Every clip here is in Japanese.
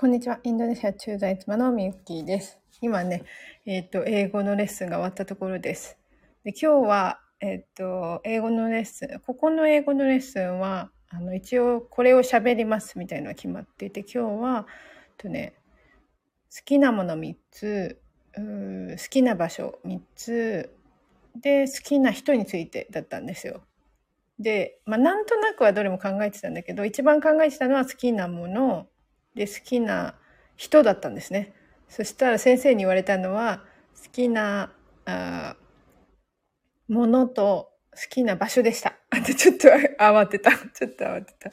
こんにちは。インドネシア駐在妻のみゆきです。今ね、えっ、ー、と、英語のレッスンが終わったところです。で今日は、えっ、ー、と、英語のレッスン、ここの英語のレッスンは、あの、一応これを喋りますみたいなのが決まっていて、今日は、とね、好きなもの3つ、好きな場所3つ、で、好きな人についてだったんですよ。で、まあ、なんとなくはどれも考えてたんだけど、一番考えてたのは好きなもの、で好きな人だったんですね。そしたら先生に言われたのは好きなあものと好きな場所でした。でちょっと慌てた。ちょっと慌てた。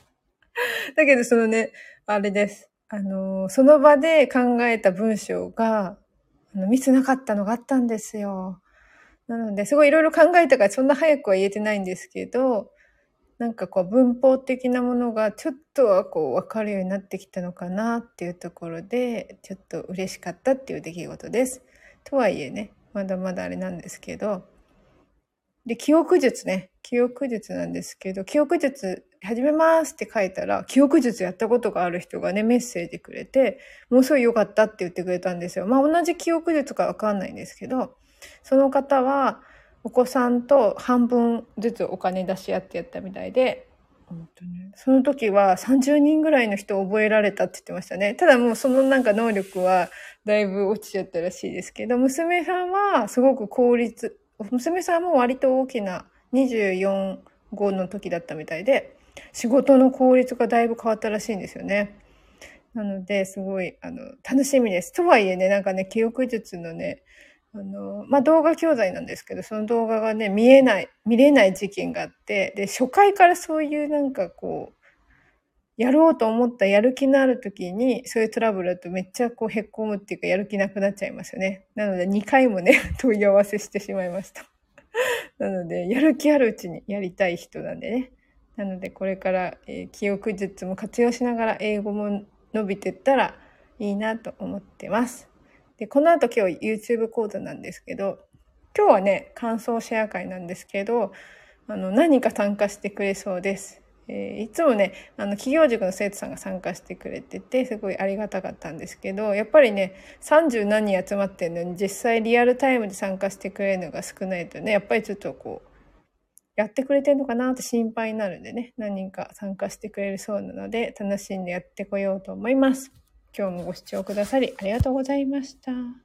だけどそのね、あれです。あの、その場で考えた文章が、あのミスなかったのがあったんですよ。なので、すごいいろいろ考えたからそんな早くは言えてないんですけど、なんかこう文法的なものがちょっとはこう分かるようになってきたのかなっていうところでちょっと嬉しかったっていう出来事です。とはいえねまだまだあれなんですけどで記憶術ね記憶術なんですけど記憶術始めますって書いたら記憶術やったことがある人がねメッセージくれてもうすごい良かったって言ってくれたんですよ。まあ同じ記憶術かわかんないんですけどその方はお子さんと半分ずつお金出し合ってやったみたいで、その時は30人ぐらいの人を覚えられたって言ってましたね。ただもうそのなんか能力はだいぶ落ちちゃったらしいですけど、娘さんはすごく効率、娘さんも割と大きな24、5の時だったみたいで、仕事の効率がだいぶ変わったらしいんですよね。なので、すごい、あの、楽しみです。とはいえね、なんかね、記憶術のね、あの、まあ、動画教材なんですけど、その動画がね、見えない、見れない事件があって、で、初回からそういうなんかこう、やろうと思ったやる気のある時に、そういうトラブルだとめっちゃこう、へっこむっていうか、やる気なくなっちゃいますよね。なので、2回もね、問い合わせしてしまいました。なので、やる気あるうちにやりたい人なんでね。なので、これから、えー、記憶術も活用しながら、英語も伸びてったらいいなと思ってます。で、この後今日 YouTube 講座なんですけど、今日はね、感想シェア会なんですけど、あの、何か参加してくれそうです。えー、いつもね、あの、企業塾の生徒さんが参加してくれてて、すごいありがたかったんですけど、やっぱりね、30何人集まってるのに、実際リアルタイムで参加してくれるのが少ないとね、やっぱりちょっとこう、やってくれてるのかなって心配になるんでね、何人か参加してくれるそうなので、楽しんでやってこようと思います。今日もご視聴くださりありがとうございました。